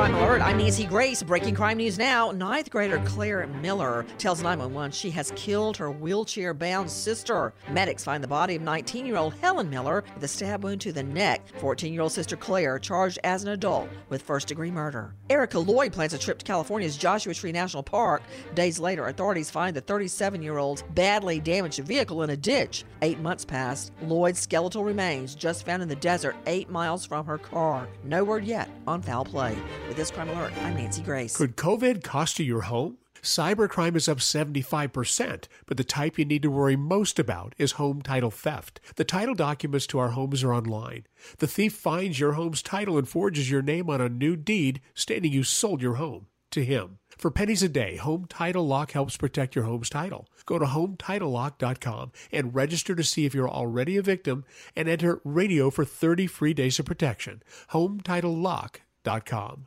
Crime Alert. I'm Nancy Grace. Breaking crime news now. Ninth grader Claire Miller tells 911 she has killed her wheelchair bound sister. Medics find the body of 19 year old Helen Miller with a stab wound to the neck. 14 year old sister Claire charged as an adult with first degree murder. Erica Lloyd plans a trip to California's Joshua Tree National Park. Days later, authorities find the 37 year old's badly damaged vehicle in a ditch. Eight months passed. Lloyd's skeletal remains just found in the desert eight miles from her car. No word yet on foul play. With this crime alert, I'm Nancy Grace. Could COVID cost you your home? Cybercrime is up 75%, but the type you need to worry most about is home title theft. The title documents to our homes are online. The thief finds your home's title and forges your name on a new deed stating you sold your home to him. For pennies a day, Home Title Lock helps protect your home's title. Go to HometitleLock.com and register to see if you're already a victim and enter radio for 30 free days of protection. HometitleLock.com.